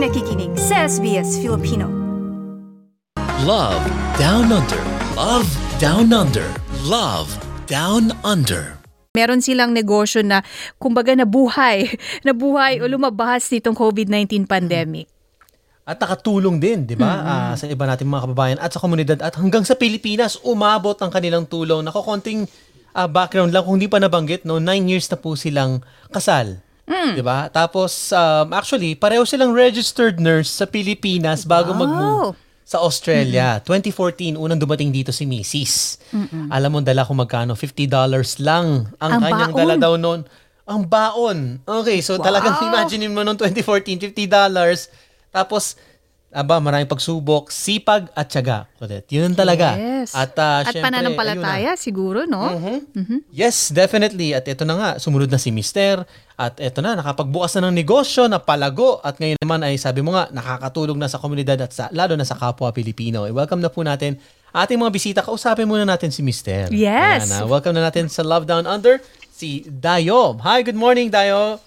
Kayo'y nakikinig sa SBS Filipino. Love Down Under. Love Down Under. Love Down Under. Meron silang negosyo na kumbaga nabuhay, nabuhay o lumabas nitong COVID-19 pandemic. At nakatulong din, di ba? Ah, sa iba nating mga kababayan at sa komunidad at hanggang sa Pilipinas umabot ang kanilang tulong. Nako konting ah, background lang kung hindi pa nabanggit, no, nine years na po silang kasal. Di ba? Tapos um, actually pareho silang registered nurse sa Pilipinas bago mag-move sa Australia. 2014 unang dumating dito si Mrs. Alam mo dala ko magkano? $50 lang ang, Ang kanyang baon. dala daw noon. Ang baon. Okay, so talagang imagine mo noong 2014, $50. Tapos, aba, maraming pagsubok, sipag at tiyaga. Kulit. Yun talaga. Yes. At, ah, At syempre, pananampalataya siguro, no? ayun na. Yes, definitely. At ito na nga, sumunod na si Mister. At ito na, nakapagbukas na ng negosyo, na palago. At ngayon naman ay sabi mo nga, nakakatulong na sa komunidad at sa, lalo na sa kapwa Pilipino. Eh, welcome na po natin ating mga bisita. Kausapin muna natin si Mister. Yes. Ayan, ah. welcome na natin sa Love Down Under, si Dayo. Hi, good morning, Dayo.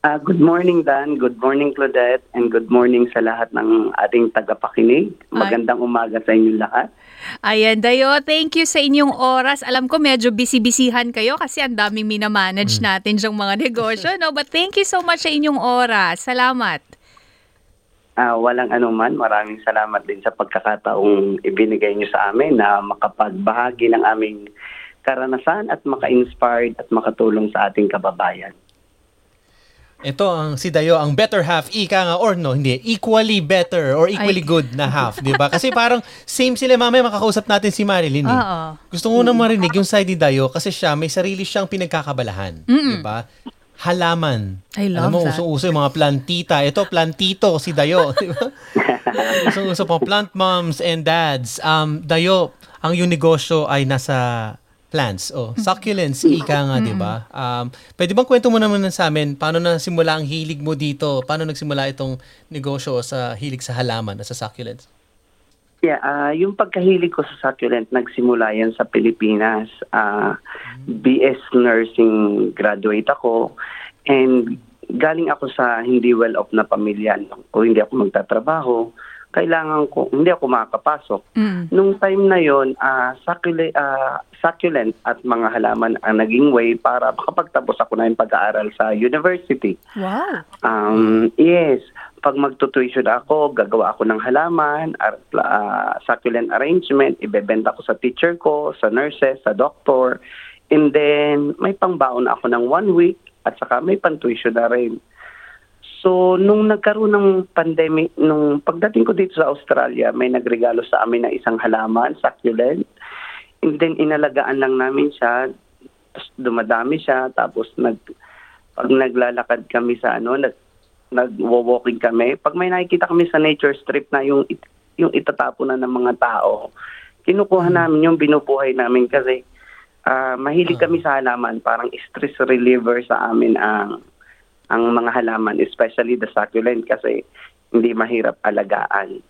Ah, good morning, Dan. Good morning, Claudette. And good morning sa lahat ng ating tagapakinig. Magandang umaga sa inyong lahat. Ayan, Dayo, thank you sa inyong oras. Alam ko medyo busy-busyhan kayo kasi ang daming minamanage natin diyang mga negosyo, no? But thank you so much sa inyong oras. Salamat. Ah, walang anuman. Maraming salamat din sa pagkakataong ibinigay niyo sa amin na makapagbahagi ng aming karanasan at maka-inspired at makatulong sa ating kababayan. Ito ang si Dayo, ang better half, ika nga, or no, hindi, equally better or equally Ay. good na half, di ba? Kasi parang same sila, mamaya makakausap natin si Marilyn. Eh. Oo. Gusto ko na marinig yung side ni Dayo kasi siya, may sarili siyang pinagkakabalahan. Di ba? Halaman. I love Alam mo, that. uso-uso yung mga plantita. Ito, plantito, si Dayo. Di ba? uso-uso pa plant moms and dads. Um, Dayo, ang yung negosyo ay nasa plants. Oh, succulents, ika nga, di ba? Um, pwede bang kwento mo naman sa amin, paano na simula ang hilig mo dito? Paano nagsimula itong negosyo sa hilig sa halaman sa succulents? Yeah, ah, yung pagkahilig ko sa succulent, nagsimula yan sa Pilipinas. Ah, BS Nursing graduate ako and galing ako sa hindi well-off na pamilya. Kung hindi ako magtatrabaho, kailangan ko, hindi ako makakapasok. Mm. Nung time na yon, ah succule- ah, succulent at mga halaman ang naging way para makapagtapos ako na yung pag-aaral sa university. Wow. Um, yes, pag magtutuition ako, gagawa ako ng halaman, ar- ah, succulent arrangement, ibebenta ko sa teacher ko, sa nurses, sa doctor. And then, may pangbaon ako ng one week at saka may pantuition na rin. So, nung nagkaroon ng pandemic, nung pagdating ko dito sa Australia, may nagregalo sa amin na isang halaman, succulent. And then, inalagaan lang namin siya. Tapos dumadami siya. Tapos, nag, pag naglalakad kami sa ano, nag, nag-walking kami, pag may nakikita kami sa nature strip na yung, it- yung itatapon na ng mga tao, kinukuha namin yung binubuhay namin kasi ah, mahilig kami sa halaman, parang stress reliever sa amin ang ang mga halaman, especially the succulent kasi hindi mahirap alagaan.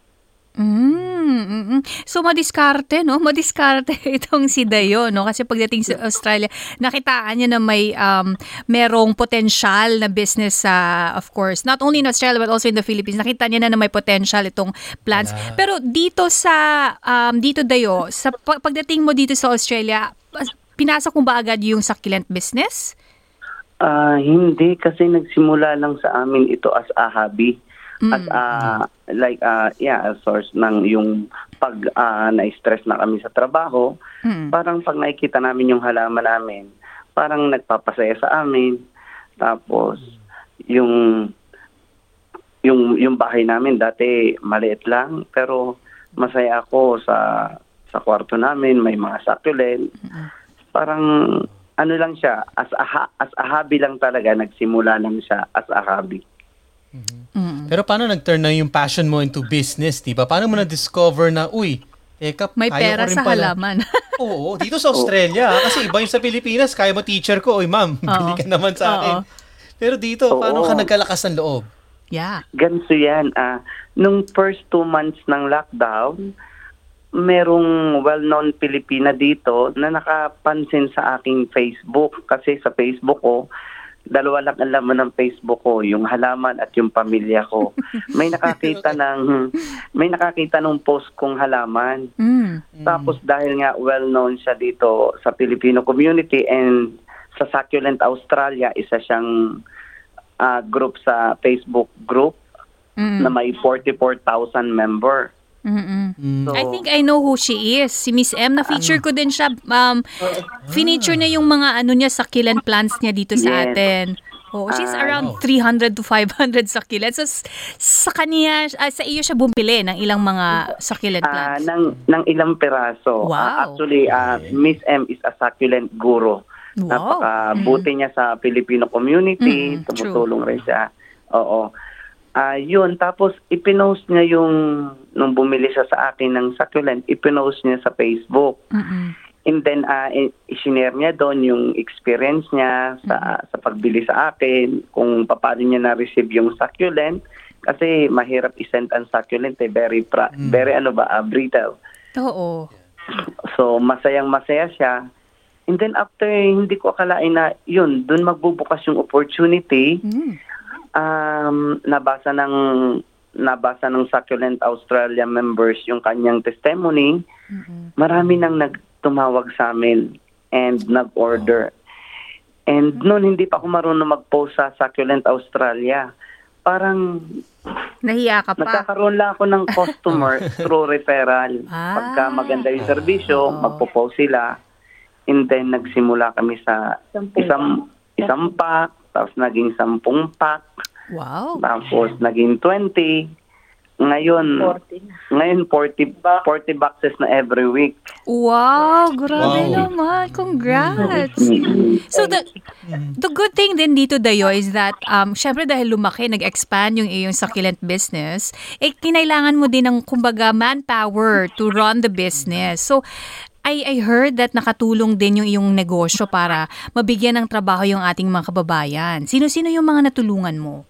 Mm, mm, mm. So madiskarte, no? Madiskarte itong si Dayo, no? Kasi pagdating sa Australia, nakitaan niya na may um, merong potential na business sa, of course, not only in Australia but also in the Philippines. Nakita niya na na may potential itong plants. Pero dito sa, um, dito Dayo, sa pag- pagdating mo dito sa Australia, pinasok mo ba agad yung succulent business? Ah, hindi kasi nagsimula lang sa amin ito as a hobby. As a like ah, yeah, a source ng yung pag ah, na-stress na kami sa trabaho, Mm. parang pag nakikita namin yung halaman namin, parang nagpapasaya sa amin. Tapos yung yung yung bahay namin dati maliit lang pero masaya ako sa sa kwarto namin, may mga succulent. Parang ano lang siya, as a, ha- as a hobby lang talaga, nagsimula lang siya as a hobby. Pero paano nag-turn na yung passion mo into business, di ba? Paano mo na-discover na, uy, teka, May kaya pera ko rin sa pala. halaman. Oo, dito sa Australia. ah, Kasi iba yung sa Pilipinas, kaya mo teacher ko, uy ma'am, bili ka naman sa akin. Oo. Pero dito, paano Oo. ka nagkalakas ng loob? yeah. Ganso yan. ah nung first two months ng lockdown, merong well-known Pilipina dito na nakapansin sa aking Facebook. Kasi sa Facebook ko, dalawa lang ang laman ng Facebook ko, yung halaman at yung pamilya ko. May nakakita ng may nakakita ng post kong halaman. Mm. Tapos dahil nga well-known siya dito sa Filipino community and sa Succulent Australia, isa siyang ah, group sa Facebook group Mm. na may 44,000 member. Mm-mm. Mm. So, I think I know who she is. Si Miss M, na-feature ko din siya. Um, Feature niya yung mga ano niya, succulent plants niya dito sa Yes. atin. Oh, she's Ah, around 300 to 500 succulents. So, sa kanya, ah, sa iyo siya bumili ng ilang mga succulent ah, plants. ng, ng ilang peraso. Wow. Ah, actually, ah, Miss M is a succulent guru. Wow. Napaka-buti niya sa Filipino community. Mm, tumutulong rin siya. Oo. Ah, yun. Tapos, ipinost niya yung, nung bumili siya sa akin ng succulent, ipinost niya sa Facebook. Mm-mm. And then, uh, isinare niya doon yung experience niya sa, sa pagbili sa akin, kung paano niya na-receive yung succulent. Kasi mahirap isend ang succulent eh, very, pra- very ano ba, uh, brittle. Oo. So, masayang masaya siya. And then after, hindi ko akalain na yun, doon magbubukas yung opportunity. Mm. Um, nabasa ng nabasa ng Succulent Australia members yung kanyang testimony. Mm-mm. Marami nang nagtumawag sa amin and nag-order. And noon hindi pa ako marunong mag-post sa Succulent Australia. Parang Nahiya ka pa. Nagkakaroon lang ako ng customer through referral. Ah. Pagka maganda yung serbisyo, Oo. magpo-post sila. And then nagsimula kami sa isang isang pack, tapos naging sampung pack, Wow. tapos naging 20. Ngayon, ngayon 40, 40 boxes na every week. Wow, grabe Wow. naman. Congrats. Mm. So the the good thing din dito Dayo is that um syempre dahil lumaki, nag-expand yung iyong succulent business, eh kinailangan mo din ng kumbaga manpower to run the business. So I, I heard that nakatulong din yung iyong negosyo para mabigyan ng trabaho yung ating mga kababayan. Sino-sino yung mga natulungan mo?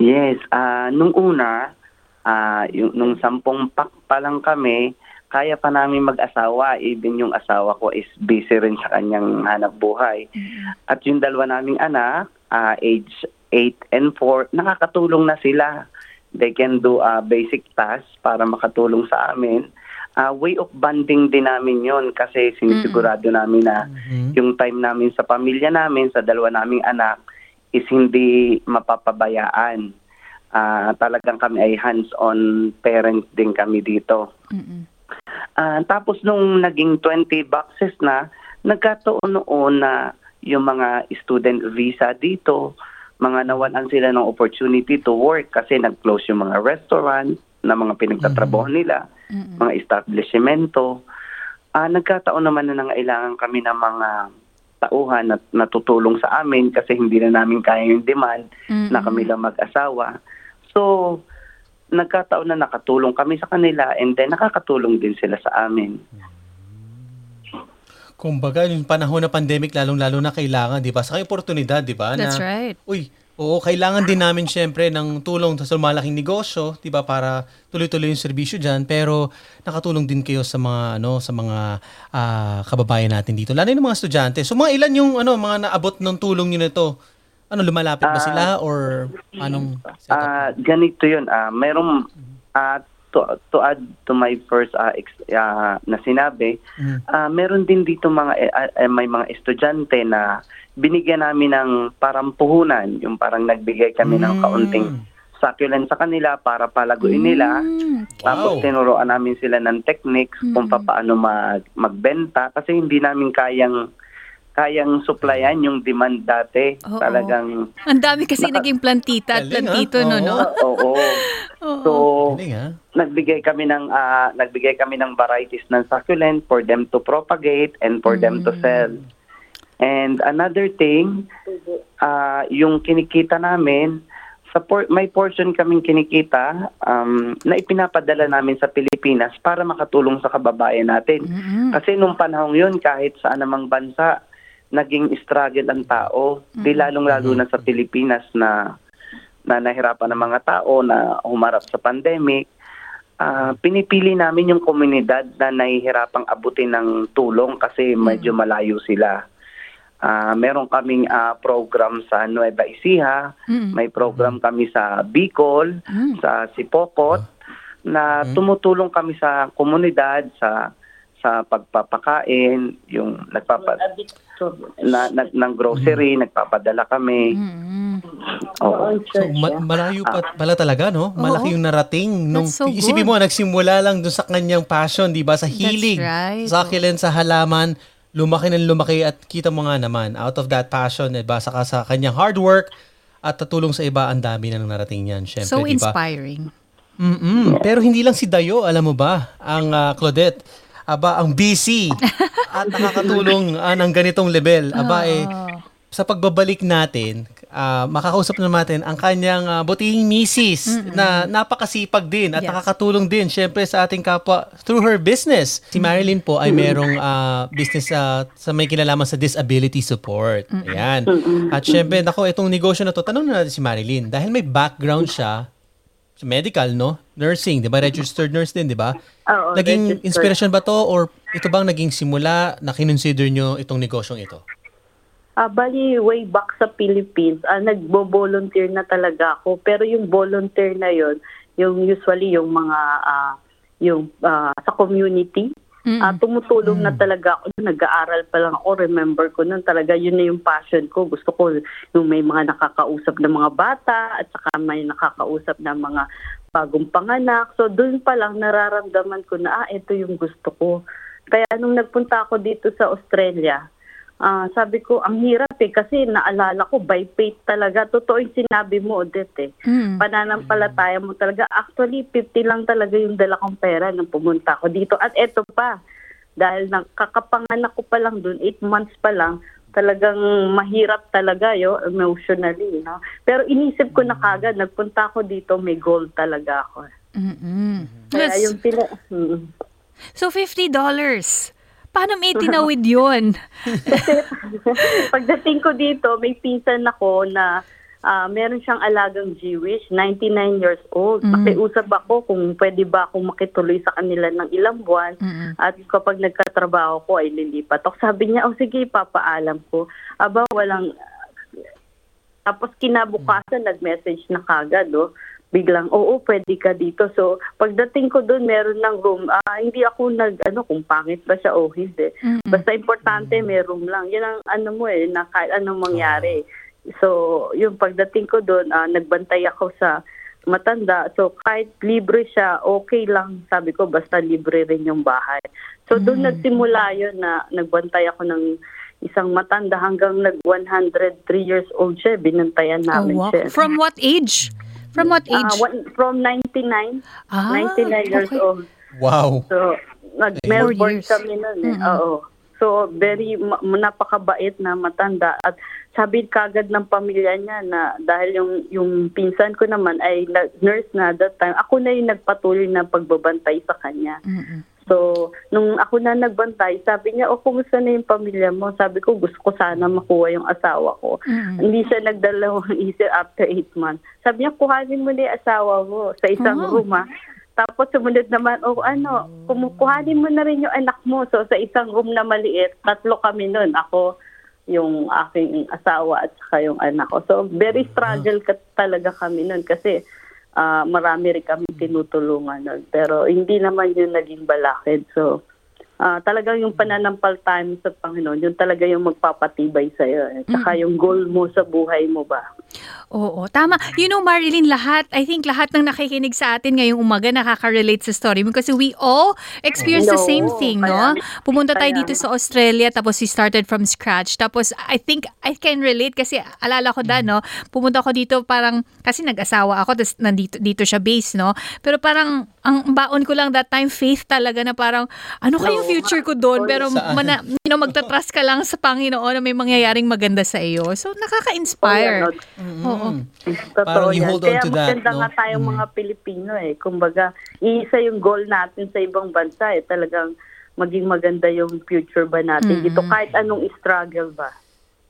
Yes, ah nung una, ah yung nung sampung pack pa lang kami, kaya pa namin mag-asawa. Even yung asawa ko is busy rin sa kanyang hanap buhay. At yung dalawa naming anak, ah, age 8 and 4, nakakatulong na sila. They can do a basic task para makatulong sa amin. Ah, way of bonding din namin yon kasi sinisigurado namin na yung time namin sa pamilya namin, sa dalawa naming anak, is hindi mapapabayaan. Ah, talagang kami ay hands-on parent din kami dito. Mm-mm. Ah, tapos nung naging 20 boxes na, nagkataon noon na yung mga student visa dito, mga nawalan sila ng opportunity to work kasi nag-close yung mga restaurant na mga pinagtatrabaho nila, mga establishmento. Ah, nagkataon naman na nangailangan kami ng mga tauhan na natutulong sa amin kasi hindi na namin kaya yung demand na Mm-mm. kami lang mag-asawa. So, nagkataon na nakatulong kami sa kanila and then nakakatulong din sila sa amin. Kumbaga, yung panahon na pandemic, lalong-lalo na kailangan, di ba? Sa oportunidad, di ba? That's na, right. Uy, oo, kailangan din namin syempre ng tulong sa malaking negosyo, 'di ba, para tuloy-tuloy yung serbisyo diyan, pero nakatulong din kayo sa mga ano, sa mga ah, kababayan natin dito, lalo na yung mga estudyante. So mga ilan yung ano, mga naabot ng tulong niyo nito? Ano lumalapit ba Ah, sila or anong setup? Ah, ganito 'yun. Ah, merong ah, to, to add to my first ah, ex, ah, na sinabi, Mhm. ah, meron din dito mga eh, may mga estudyante na binigyan namin ng parang puhunan, yung parang nagbigay kami ng Mm. kaunting succulent sa kanila para palaguin nila. Mm. Tapos Wow. tinuruan namin sila ng techniques kung Mm. paano mag, magbenta kasi hindi namin kayang kayang supplyan yung demand dati. Oo. Talagang Ang dami kasi Naka- naging plantita at ah. plantito, no, no? oo. Oo. So Galing, ah. nagbigay kami ng ah, nagbigay kami ng varieties ng succulent for them to propagate and for them to sell. And another thing, ah, yung kinikita namin, sa por- may portion kaming kinikita um, na ipinapadala namin sa Pilipinas para makatulong sa kababayan natin. Mm-mm. Kasi nung panahong yun, kahit sa anumang bansa, naging struggle ang tao. Di lalong-lalo na sa Pilipinas na na nahirapan ng mga tao na humarap sa pandemic. Ah, pinipili namin yung komunidad na nahihirapang abutin ng tulong kasi medyo malayo sila. Ah, meron kaming ah, program sa Nueva Ecija, Mm. may program kami sa Bicol, Mm. sa Sipokot na tumutulong kami sa komunidad sa sa pagpapakain, yung nagpapa na, na- ng grocery, nagpapadala kami. Mm. Oo. So, ma- malayo pa pala talaga, no? Malaki yung narating. Nung, That's so isipin mo, nagsimula lang dun sa kanyang passion, di ba? Sa hilig. right. Sa kilin, sa halaman, lumaki ng lumaki at kita mo nga naman, out of that passion, di ba? Saka sa kanyang hard work at tatulong sa iba, ang dami na nang narating niyan, syempre, So di ba? inspiring. mm Pero hindi lang si Dayo, alam mo ba, ang ah, Claudette, aba, ang busy at nakakatulong ah, ng ganitong level. Aba, eh, sa pagbabalik natin, ah, makakausap naman natin ang kanyang uh, butihing misis na napakasipag din at Yes. nakakatulong din syempre sa ating kapwa through her business. Si Marilyn po ay merong ah, business ah, sa may kinalaman sa disability support. Ayan. At syempre, nako, itong negosyo na to, tanong na natin si Marilyn, dahil may background siya sa medical, no? Nursing, di ba? Registered nurse din, di ba? Naging inspiration ba to or ito bang naging simula na kinonsider nyo itong negosyong ito? Ah, bali, way back sa Philippines, ah, nagbo-volunteer na talaga ako. Pero yung volunteer na yon yung usually yung mga, ah, yung ah, sa community, ah, tumutulong na talaga ako. Nag-aaral pa lang ako, remember ko nun talaga, yun na yung passion ko. Gusto ko yung may mga nakakausap ng mga bata at saka may nakakausap ng mga bagong panganak. So doon pa lang nararamdaman ko na, ah, ito yung gusto ko. Kaya nung nagpunta ako dito sa Australia, Ah, sabi ko, ang hirap eh, kasi naalala ko, by faith talaga. Totoo yung sinabi mo, Odette eh. Mm. Pananampalataya mo talaga. Actually, 50 lang talaga yung dala kong pera nung pumunta ako dito. At eto pa, dahil nang kakapanganak ko pa lang dun, 8 months pa lang, talagang mahirap talaga yo emotionally. No? Pero inisip ko na kagad, nagpunta ako dito, may goal talaga ako. Mm-mm. Kaya yung pina... Mm. So $50. Paano may tinawid yun? Pagdating ko dito, may pinsan ako na ah, meron siyang alagang Jewish, 99 years old. Nakiusap ako kung pwede ba akong makituloy sa kanila ng ilang buwan. Mm-mm. At kapag nagkatrabaho ko, ay lilipat ako. Sabi niya, oh sige, papaalam ko. Aba, walang... Tapos kinabukasan, nag-message na kagad, oh. Biglang, oo, pwede ka dito. So, pagdating ko doon, meron ng room. Ah, hindi ako nag, ano, kung pangit ba siya o hindi. Basta importante, may room lang. Yan ang ano mo eh, na kahit anong mangyari. So, yung pagdating ko doon, ah, nagbantay ako sa matanda. So, kahit libre siya, okay lang. Sabi ko, basta libre rin yung bahay. So, doon nagsimula yun na nagbantay ako ng isang matanda hanggang nag 103 years old siya. Binantayan Oh, namin wow. siya. From what age? From what Ah, age? one- from 99. Ah, 99 years okay. old. Wow. So, nag-Melbourne years. kami nun eh. Oo. So, very, ma- napakabait na matanda. At sabi kagad ng pamilya niya na dahil yung, yung pinsan ko naman ay nurse na that time, ako na yung nagpatuloy na pagbabantay sa kanya. Mm-mm. So, nung ako na nagbantay, sabi niya, oh, kumusta na yung pamilya mo? Sabi ko, gusto ko sana makuha yung asawa ko. Mm-mm. Hindi siya nagdalawang isip after eight months. Sabi niya, kuhanin mo na yung asawa mo sa isang Oh. room, ha? Tapos sumunod naman, oh ano, kumukuhanin mo na rin yung anak mo. So sa isang room na maliit, tatlo kami nun. Ako, yung aking asawa at saka yung anak ko. So very struggle ka talaga kami nun kasi ah, marami rin kami tinutulungan. Pero hindi naman yun naging balakid. So ah, talagang yung pananampalataya mo sa Panginoon, yun talaga yung magpapatibay sa'yo. At saka yung goal mo sa buhay mo ba. Oo, tama. You know, Marilyn, lahat, I think lahat ng nakikinig sa atin ngayong umaga nakaka-relate sa story mo kasi we all experience the No, same thing, no? kaya- Pumunta tayo kaya dito sa Australia tapos we started from scratch. Tapos I think I can relate kasi alala ko da, no? Pumunta ako dito parang, kasi nag-asawa ako, tapos nandito dito siya base, no? Pero parang, ang baon ko lang that time, faith talaga na parang, ano kayong future ko doon? Pero mana, you know, magtatrust ka lang sa Panginoon na may mangyayaring maganda sa iyo. So, nakaka-inspire. Oo. Totoo Parang you hold on Kaya to that, maganda no? nga tayong mga Pilipino eh. Kumbaga, iisa yung goal natin sa ibang bansa eh. Talagang maging maganda yung future ba natin dito kahit anong struggle ba.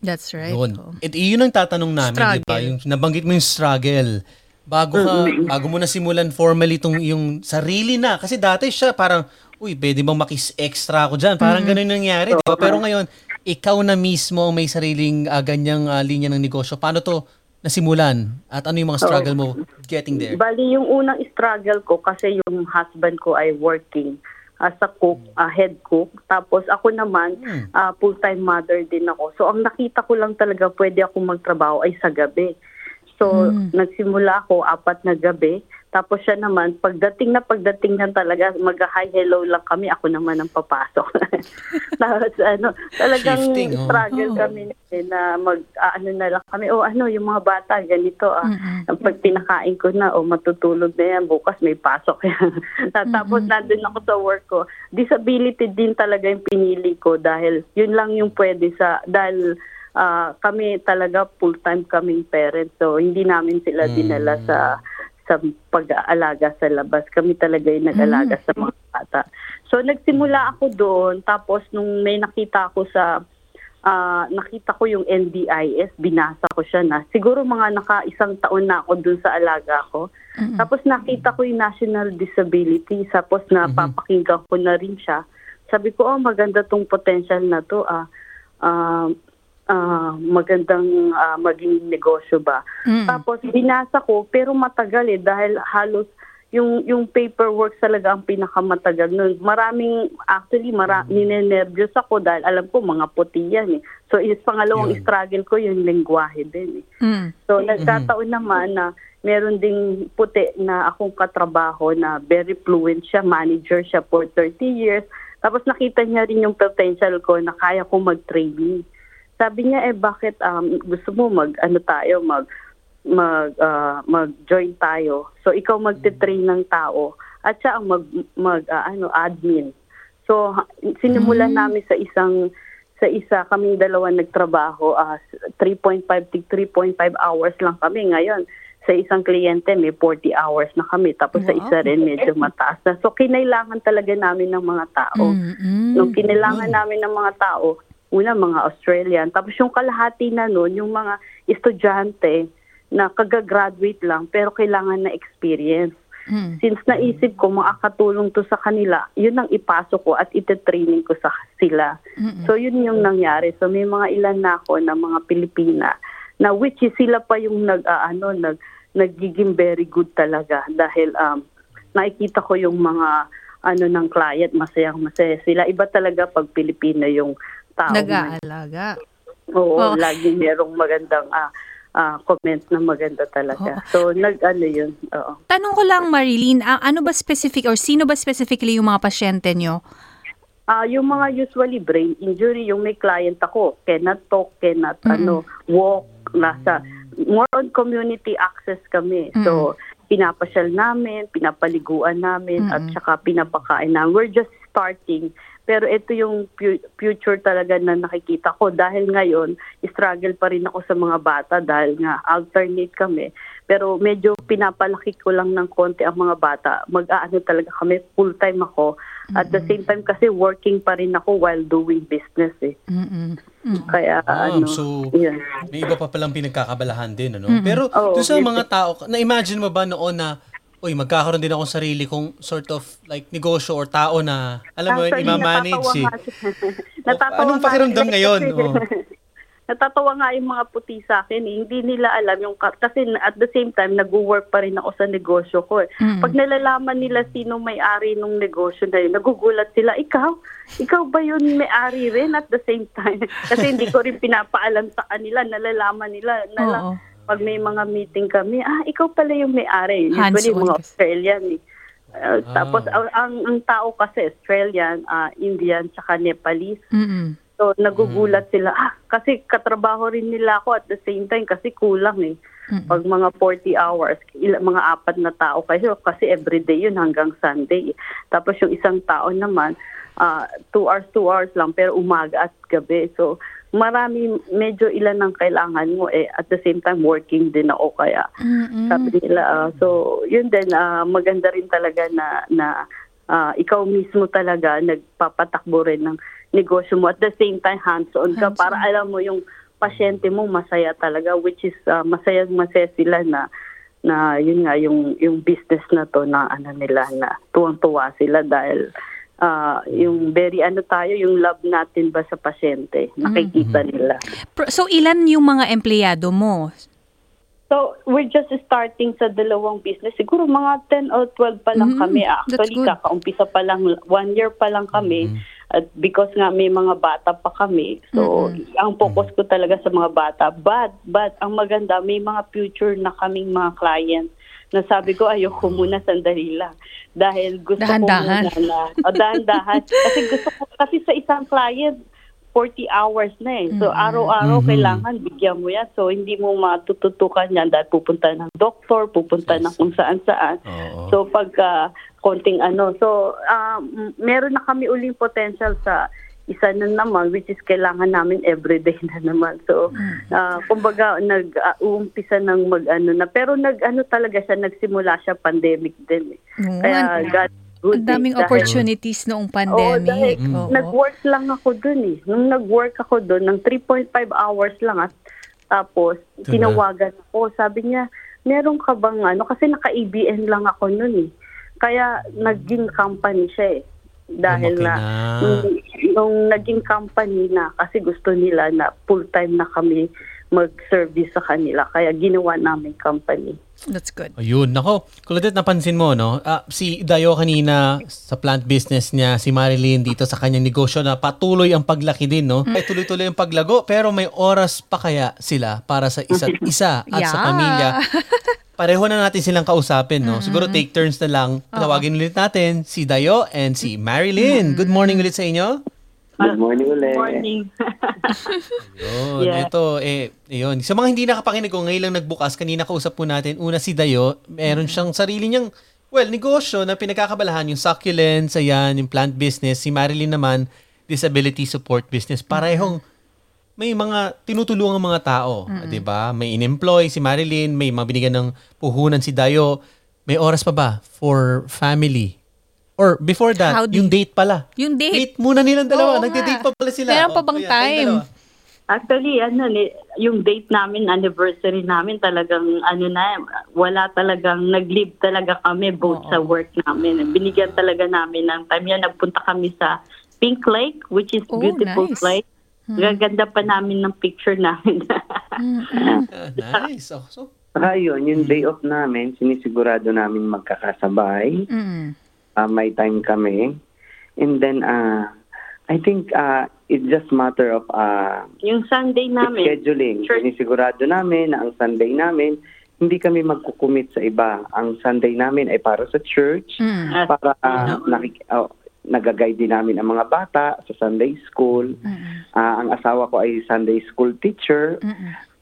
That's right. Yun. Oo. At yun ang tatanong namin, di ba? Struggle. Yung nabanggit mo yung struggle. Bago ka, bago mo na simulan formally itong yung sarili na. Kasi dati siya parang, uy, pwede bang makis extra ako dyan? Parang ganun yung nangyari, di ba? Pero ngayon, ikaw na mismo may sariling ah, ganyang ah, linya ng negosyo. Paano to nasimulan? At ano yung mga struggle mo getting there? Bali, yung unang struggle ko kasi yung husband ko ay working as a cook, ah, head cook. Tapos ako naman, ah, full-time mother din ako. So ang nakita ko lang talaga pwede ako magtrabaho ay sa gabi. So nagsimula ako apat na gabi. Tapos siya naman, pagdating na pagdating na talaga, mag-hi hello lang kami, ako naman ang papasok. Tapos ano, talagang Shifting, oh. struggle kami eh, na mag, ah, ano na lang kami, oh ano, yung mga bata, ganito, ah, pag pinakain ko na, oh matutulog na yan, bukas may pasok yan. Tapos nandun ako sa work ko. Disability din talaga yung pinili ko dahil yun lang yung pwede sa, dahil ah, kami talaga full-time kaming parents. So, hindi namin sila dinala sa sa pag-aalaga sa labas. Kami talaga yung nag-alaga sa mga bata. So, nagsimula ako doon. Tapos, nung may nakita ako sa, ah, nakita ko yung NDIS, binasa ko siya na. Siguro mga naka isang taon na ako doon sa alaga ko. Tapos, nakita ko yung National Disability. Tapos, napapakinggan ko na rin siya. Sabi ko, oh, maganda tong potential na to. Ah, ah, ah, magandang ah, maging negosyo ba. Tapos binasa ko pero matagal eh dahil halos yung yung paperwork talaga ang pinakamatagal nun. Maraming actually mara, ninenervyos ako dahil alam ko mga puti yan eh. So is pangalawang Yun. struggle ko yung lengguwahe din eh. Mm. So nagkataon naman na meron ding puti na akong katrabaho na very fluent siya, manager siya for 30 years. Tapos nakita niya rin yung potential ko na kaya ko mag-training. Sabi niya eh bakit um, gusto mo mag ano tayo mag mag ah, mag-join tayo. So ikaw magte-train ng tao at siya ang mag mag ah, ano admin. So sinimulan namin sa isang sa isa kaming dalawa nagtrabaho ah, 3.5 to 3.5 hours lang kami ngayon. Sa isang kliyente may 40 hours na kami tapos sa Wow. isa rin medyo mataas na. So kinailangan talaga namin ng mga tao. Mm-mm. Nung kinailangan namin ng mga tao, una mga Australian, tapos yung kalahati na nun, yung mga estudyante na kagagraduate lang pero kailangan na experience. Mm. Since naisip ko makakatulong to sa kanila, yun ang ipasok ko at ite-training ko sa sila. So yun yung nangyari. So may mga ilan na ako na mga Pilipina na which is sila pa yung nag ah, ano nag nagiging very good talaga dahil um nakikita ko yung mga ano ng client masayang masaya sila iba talaga pag Pilipino yung tao Nag-aalaga. Oo, Oo. lagi merong magandang ah, ah, comments na maganda talaga. So nag ano yun. Oo. Tanong ko lang, Marilyn, ang ano ba specific or sino ba specifically yung mga pasyente nyo? Ah, yung mga usually brain injury, yung may client ako, cannot talk, cannot ano, walk, nasa more on community access kami. So, pinapasyal namin, pinapaliguan namin, at saka pinapakain namin. We're just starting. Pero ito yung fu- future talaga na nakikita ko dahil ngayon, struggle pa rin ako sa mga bata dahil nga alternate kami. Pero medyo pinapalaki ko lang ng konti ang mga bata. Mag-aano talaga kami, full-time ako. At the same time kasi working pa rin ako while doing business eh. Mm-mm. Kaya Ah, ano, so, yun. may iba pa palang pinagkakabalahan din, ano? Pero Oo, doon sa mga tao, na-imagine mo ba noon na, uy, magkakaroon din ako sarili kong sort of like negosyo or tao na, alam mo, Actually, imamanage eh. natatawa nga- natatawa anong pakiramdam ngayon? Oh. natatawa nga yung mga puti sa akin. eh. Hindi nila alam yung ka- kasi at the same time nag-work pa rin ako sa negosyo ko. eh. Pag nalalaman nila sino may-ari ng negosyo na yun, nagugulat sila, ikaw? Ikaw ba yun may-ari rin at the same time? kasi hindi ko rin pinapaalam sa kanila, nalalaman nila. Nala- Oo. Pag may mga meeting kami, ah, ikaw pala yung may-ari. Usually, mga. Australian eh. Uh, Tapos, ang, ang, ang tao kasi, Australian, ah, Indian, tsaka Nepalese. Mm-mm. So, nagugulat sila. Ah, kasi katrabaho rin nila ako at the same time kasi kulang eh. Pag mga 40 hours, ila, mga apat na tao kasi, kasi everyday yun hanggang Sunday. eh. Tapos yung isang tao naman, 2 hours, 2 hours lang, pero umaga at gabi. So, marami, medyo ilan ang kailangan mo eh. At the same time, working din ako kaya. Sabi nila, ah, so, yun din, ah, maganda rin talaga na, na ah, ikaw mismo talaga nagpapatakbo rin ng negosyo mo. At the same time, hands-on ka para alam mo yung pasyente mo masaya talaga which is ah, masaya masaya sila na na yun nga yung yung business na to na ano nila na tuwang-tuwa sila dahil ah, yung very ano tayo, yung love natin ba sa pasyente, nakikita nila. Pro- So ilan yung mga empleyado mo? So, we're just starting sa dalawang business. Siguro mga 10 or 12 pa lang Mhm, kami. Actually, kakaumpisa pa lang, one year pa lang kami. At because nga may mga bata pa kami. So, ang focus ko talaga sa mga bata. But, but, ang maganda, may mga future na kaming mga client na sabi ko, ayoko muna sandali lang. Dahil gusto Dahan-dahan. ko muna na, o dahan-dahan. kasi gusto ko, kasi sa isang client, 40 hours na eh. So, araw-araw kailangan bigyan mo yan. So, hindi mo matututukan yan dahil pupunta ng doktor, pupunta ng kung saan-saan. Oo. So, pagka konting ano. So, um, meron na kami uling potential sa isa na naman, which is kailangan namin everyday na naman. So, ah, kumbaga, nag-uumpisa ng mag-ano na. Pero nag-ano talaga siya, nagsimula siya pandemic din eh. Kaya, God good Ang daming eh, dahil- opportunities noong Oo, dahil pandemic. Oo. nag-work lang ako dun eh. Nung nag-work ako dun, ng 3.5 hours lang at tapos tinawagan ako. Sabi niya, meron ka bang ano? Kasi naka-ABN lang ako nun eh. Kaya naging company siya eh. Dahil Lumaki na, na. nung, nung naging company na kasi gusto nila na full-time na kami mag-service sa kanila. Kaya ginawa namin company. That's good. Ayun, nako. Kuladit, napansin mo, no? Ah, si Dayo kanina sa plant business niya, si Marilyn dito sa kanyang negosyo na patuloy ang paglaki din, no? Ay tuloy-tuloy ang paglago, pero may oras pa kaya sila para sa isa't isa at sa Yeah. pamilya. Pareho na natin silang kausapin, no? Siguro take turns na lang. Tawagin ulit natin si Dayo and si Marilyn. Good morning ulit sa inyo. Good morning ulit. Morning. Yun, Yeah. ito, eh, yun. Sa mga hindi nakapakinig ko, ngayon lang nagbukas, kanina kausap po natin, una si Dayo, meron siyang sarili niyang, well, negosyo na pinagkakabalahan, yung succulents, ayan, yung plant business. Si Marilyn naman, disability support business. Parehong, may mga tinutulungan mga tao, 'di ba? May in-employ si Marilyn, may mabinigyan ng puhunan si Dayo. May oras pa ba for family? Or before that, How do yung date pala. Yung date. Date muna nilang dalawa. Oo Nagde-date nga. pa pala sila. Meron pa Oh, bang kayong time? Actually, ano, ni- yung date namin, anniversary namin, talagang, ano na, wala talagang, nag-live talaga kami both sa work namin. Binigyan talaga namin ng time yan. Nagpunta kami sa Pink Lake, which is Oh, beautiful nice. place. Gaganda pa namin ng picture namin. Ah, nice. Oh, so, Saka yun, yung day off namin, sinisigurado namin magkakasabay. Mm. Ah, may time kami. And then, uh, I think uh, it's just matter of uh, yung Sunday namin, scheduling. Church. Sinisigurado namin na ang Sunday namin, hindi kami magkukumit sa iba. Ang Sunday namin ay para sa church, Mm. para uh, nakik- oh, nagaguide din namin ang mga bata sa Sunday school. Ah, ang asawa ko ay Sunday school teacher.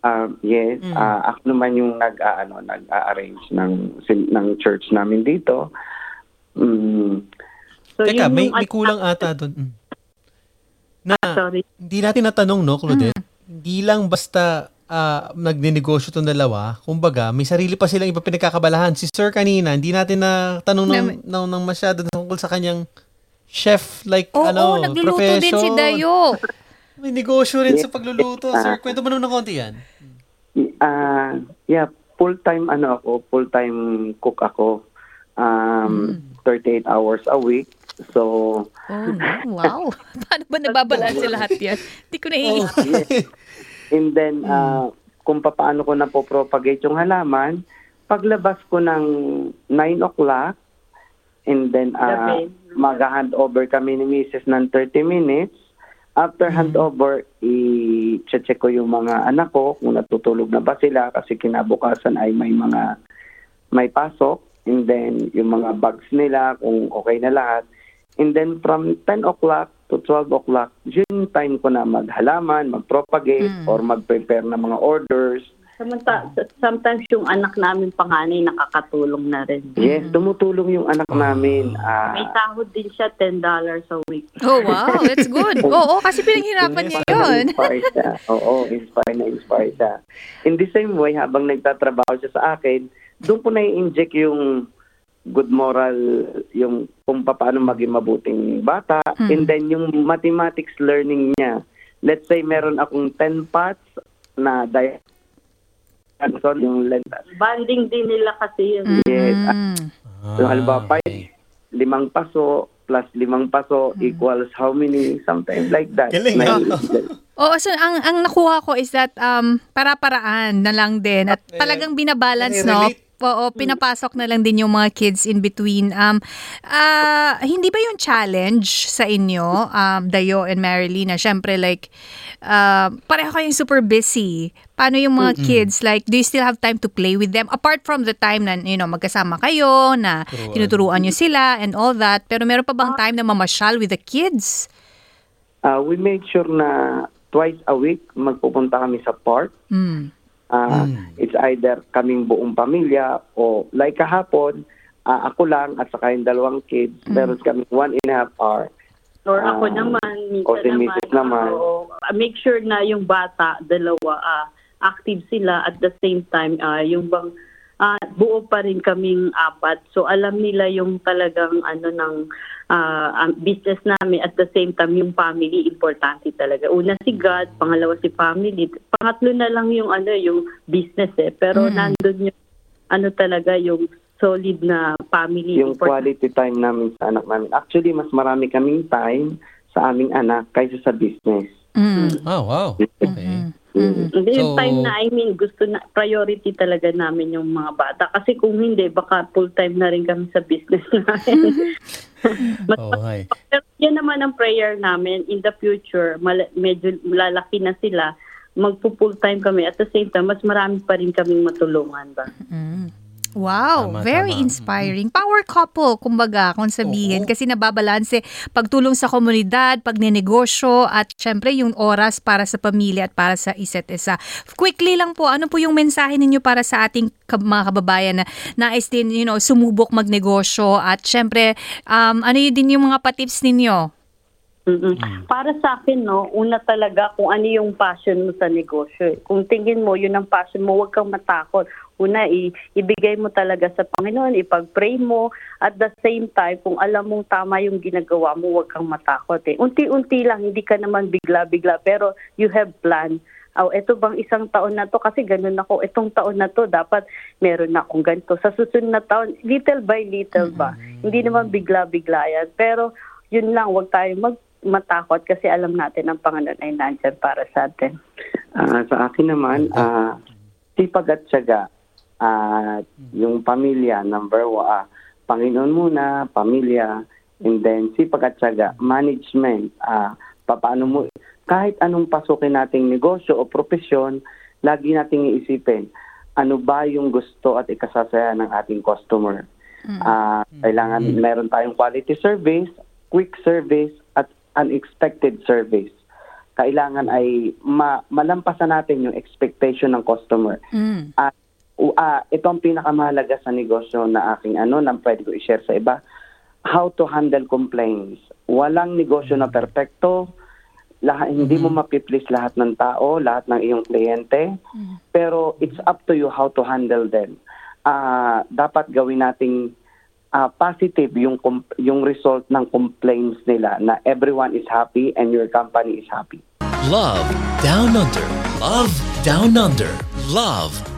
Um, yes, ah, ako naman yung nag ah, ano, nag-arrange ng sin- ng church namin dito. Mm, so Teka, yun may, may kulang ata doon. Mm. Na, Sorry. hindi natin natanong, no, Claudette? Hindi lang basta ah, nagninegosyo itong dalawa. Kumbaga, may sarili pa silang iba pinagkakabalahan. Si Sir kanina, hindi natin na tanong ng, ng, ng masyado tungkol sa kanyang chef, like, Oo, ano, nagluluto din si profession. Dayo. May negosyo rin sa pagluluto. Sir, kwento mo naman ng konti yan. Ah, yeah, full-time ano ako, full-time cook ako. Um, 38 hours a week. So, Oh, wow. Paano ba nababalanse lahat yan? Hindi ko naiisip. and then ah, kung paano ko na po propagate yung halaman, paglabas ko ng 9 o'clock, and then uh, Gabi. Mag-hand over kami ni Mrs. ng 30 minutes. After handover, i-check ko yung mga anak ko kung natutulog na ba sila kasi kinabukasan ay may mga may pasok and then yung mga bags nila kung okay na lahat. And then from 10 o'clock to 12 o'clock, yun time ko na maghalaman, mag-propagate or mag-prepare ng mga orders. Samanta, sometimes yung anak namin panganay nakakatulong na rin. Yes, tumutulong yung anak namin. ah, May sahod din siya $10 a week. Oh, wow. That's good. Oo, kasi pinaghirapan niya yun. inspire siya. Oo, inspire na inspire siya. In the same way, habang nagtatrabaho siya sa akin, doon ko na-inject yung good moral, yung kung paano maging mabuting bata. And then yung mathematics learning niya. Let's say meron akong 10 pots na diagonal yung length. Banding din nila kasi yun. Yes. Mm. So, halimbawa, five, limang paso, plus limang paso equals how many? Sometimes like that. Galing, Na- Oo, so ang ang nakuha ko is that um para-paraan na lang din at talagang binabalance no. Oo, pinapasok na lang din yung mga kids in between. Um ah hindi ba yung challenge sa inyo, um Dayo and Marilyn, na syempre like uh, pareho kayong super busy. Paano yung mga kids like do you still have time to play with them apart from the time na you know magkasama kayo na tinuturuan niyo sila and all that, pero meron pa bang time na mamasyal with the kids? Ah, we make sure na twice a week magpupunta kami sa park. Mm. Ah, It's either kaming buong pamilya o like kahapon, ah, ako lang at saka yung dalawang kids, meron kami one and a half hour. Or ako Ah, naman, minsan o si Mrs. naman. oo. Ah, make sure na yung bata, dalawa, ah, active sila at the same time, ah, yung bang ah, buo pa rin kaming apat. So alam nila yung talagang ano ng ang business namin at the same time yung family importante talaga. Una si God, pangalawa si family, pangatlo na lang yung ano yung business eh. Pero nandun yung ano talaga yung solid na family. Yung Important- quality time namin sa anak namin. Actually, mas marami kaming time sa aming anak kaysa sa business. Mm. Oh, wow. Okay. Mm. Yung So- time na, I mean, gusto na, priority talaga namin yung mga bata. Kasi kung hindi, baka full-time na rin kami sa business namin. Mas, Okay. Pero yan naman ang prayer namin. In the future, mal- medyo lalaki na sila, magpo-full-time kami. At the same time, mas marami pa rin kaming matulungan ba? Wow, Tama, very tama. inspiring. Power couple, kumbaga, kung sabihin. Kasi nababalanse pagtulong sa komunidad, pagnenegosyo, at syempre yung oras para sa pamilya at para sa isa't isa. Quickly lang po, ano po yung mensahe ninyo para sa ating mga kababayan na nais din, you know, sumubok magnegosyo at syempre, um, ano yun din yung mga patips ninyo? Mm-mm. Para sa akin, no, una talaga kung ano yung passion mo sa negosyo. eh. Kung tingin mo, yun ang passion mo, huwag kang matakot. Una, i- ibigay mo talaga sa Panginoon, ipag-pray mo. At the same time, kung alam mong tama yung ginagawa mo, huwag kang matakot. Eh. Unti-unti lang, hindi ka naman bigla-bigla, pero you have plan. Oh, ito bang isang taon na to kasi ganun ako. Itong taon na to dapat meron na akong ganito. Sa susunod na taon, little by little ba. Hindi naman bigla-bigla yan. Pero yun lang, wag tayo mag matakot kasi alam natin ang Panginoon ay nandyan para sa atin. Ah, sa akin naman, ah, sipag at syaga. At yung pamilya, number one, ah, Panginoon muna, pamilya, and then sipag at syaga. Management, ah, paano mo, kahit anong pasukin nating negosyo o profesyon, lagi nating iisipin, ano ba yung gusto at ikasasaya ng ating customer. Ah, kailangan meron tayong quality service, quick service, at unexpected service. Kailangan ay ma- malampasan natin yung expectation ng customer. Mm. At uh, uh, ito ang pinakamahalaga sa negosyo na aking ano, na pwede ko i-share sa iba. How to handle complaints. Walang negosyo na perpekto. Lahat, hindi mo mapiplease lahat ng tao, lahat ng iyong kliyente. Pero it's up to you how to handle them. Ah, dapat gawin nating ah, positive yung yung result ng complaints nila na everyone is happy and your company is happy. Love Down Under. Love Down Under. Love